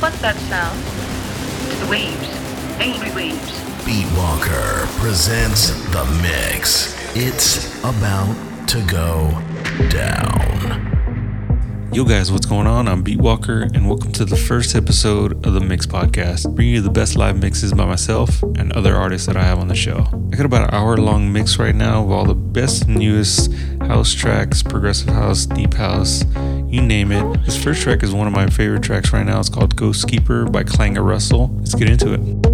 What's that sound? It's the waves. Angry waves. Beatwalker presents The Mix. It's about to go down. Yo guys, what's going on? I'm Beatwalker, and welcome to the first episode of the Mix Podcast, bringing you the best live mixes by myself and other artists that I have on the show. I got about an hour long mix right now of all the best, newest house tracks, progressive house, deep house, you name it. This first track is one of my favorite tracks right now. It's called Ghostkeeper by Klangkarussell. Let's get into it.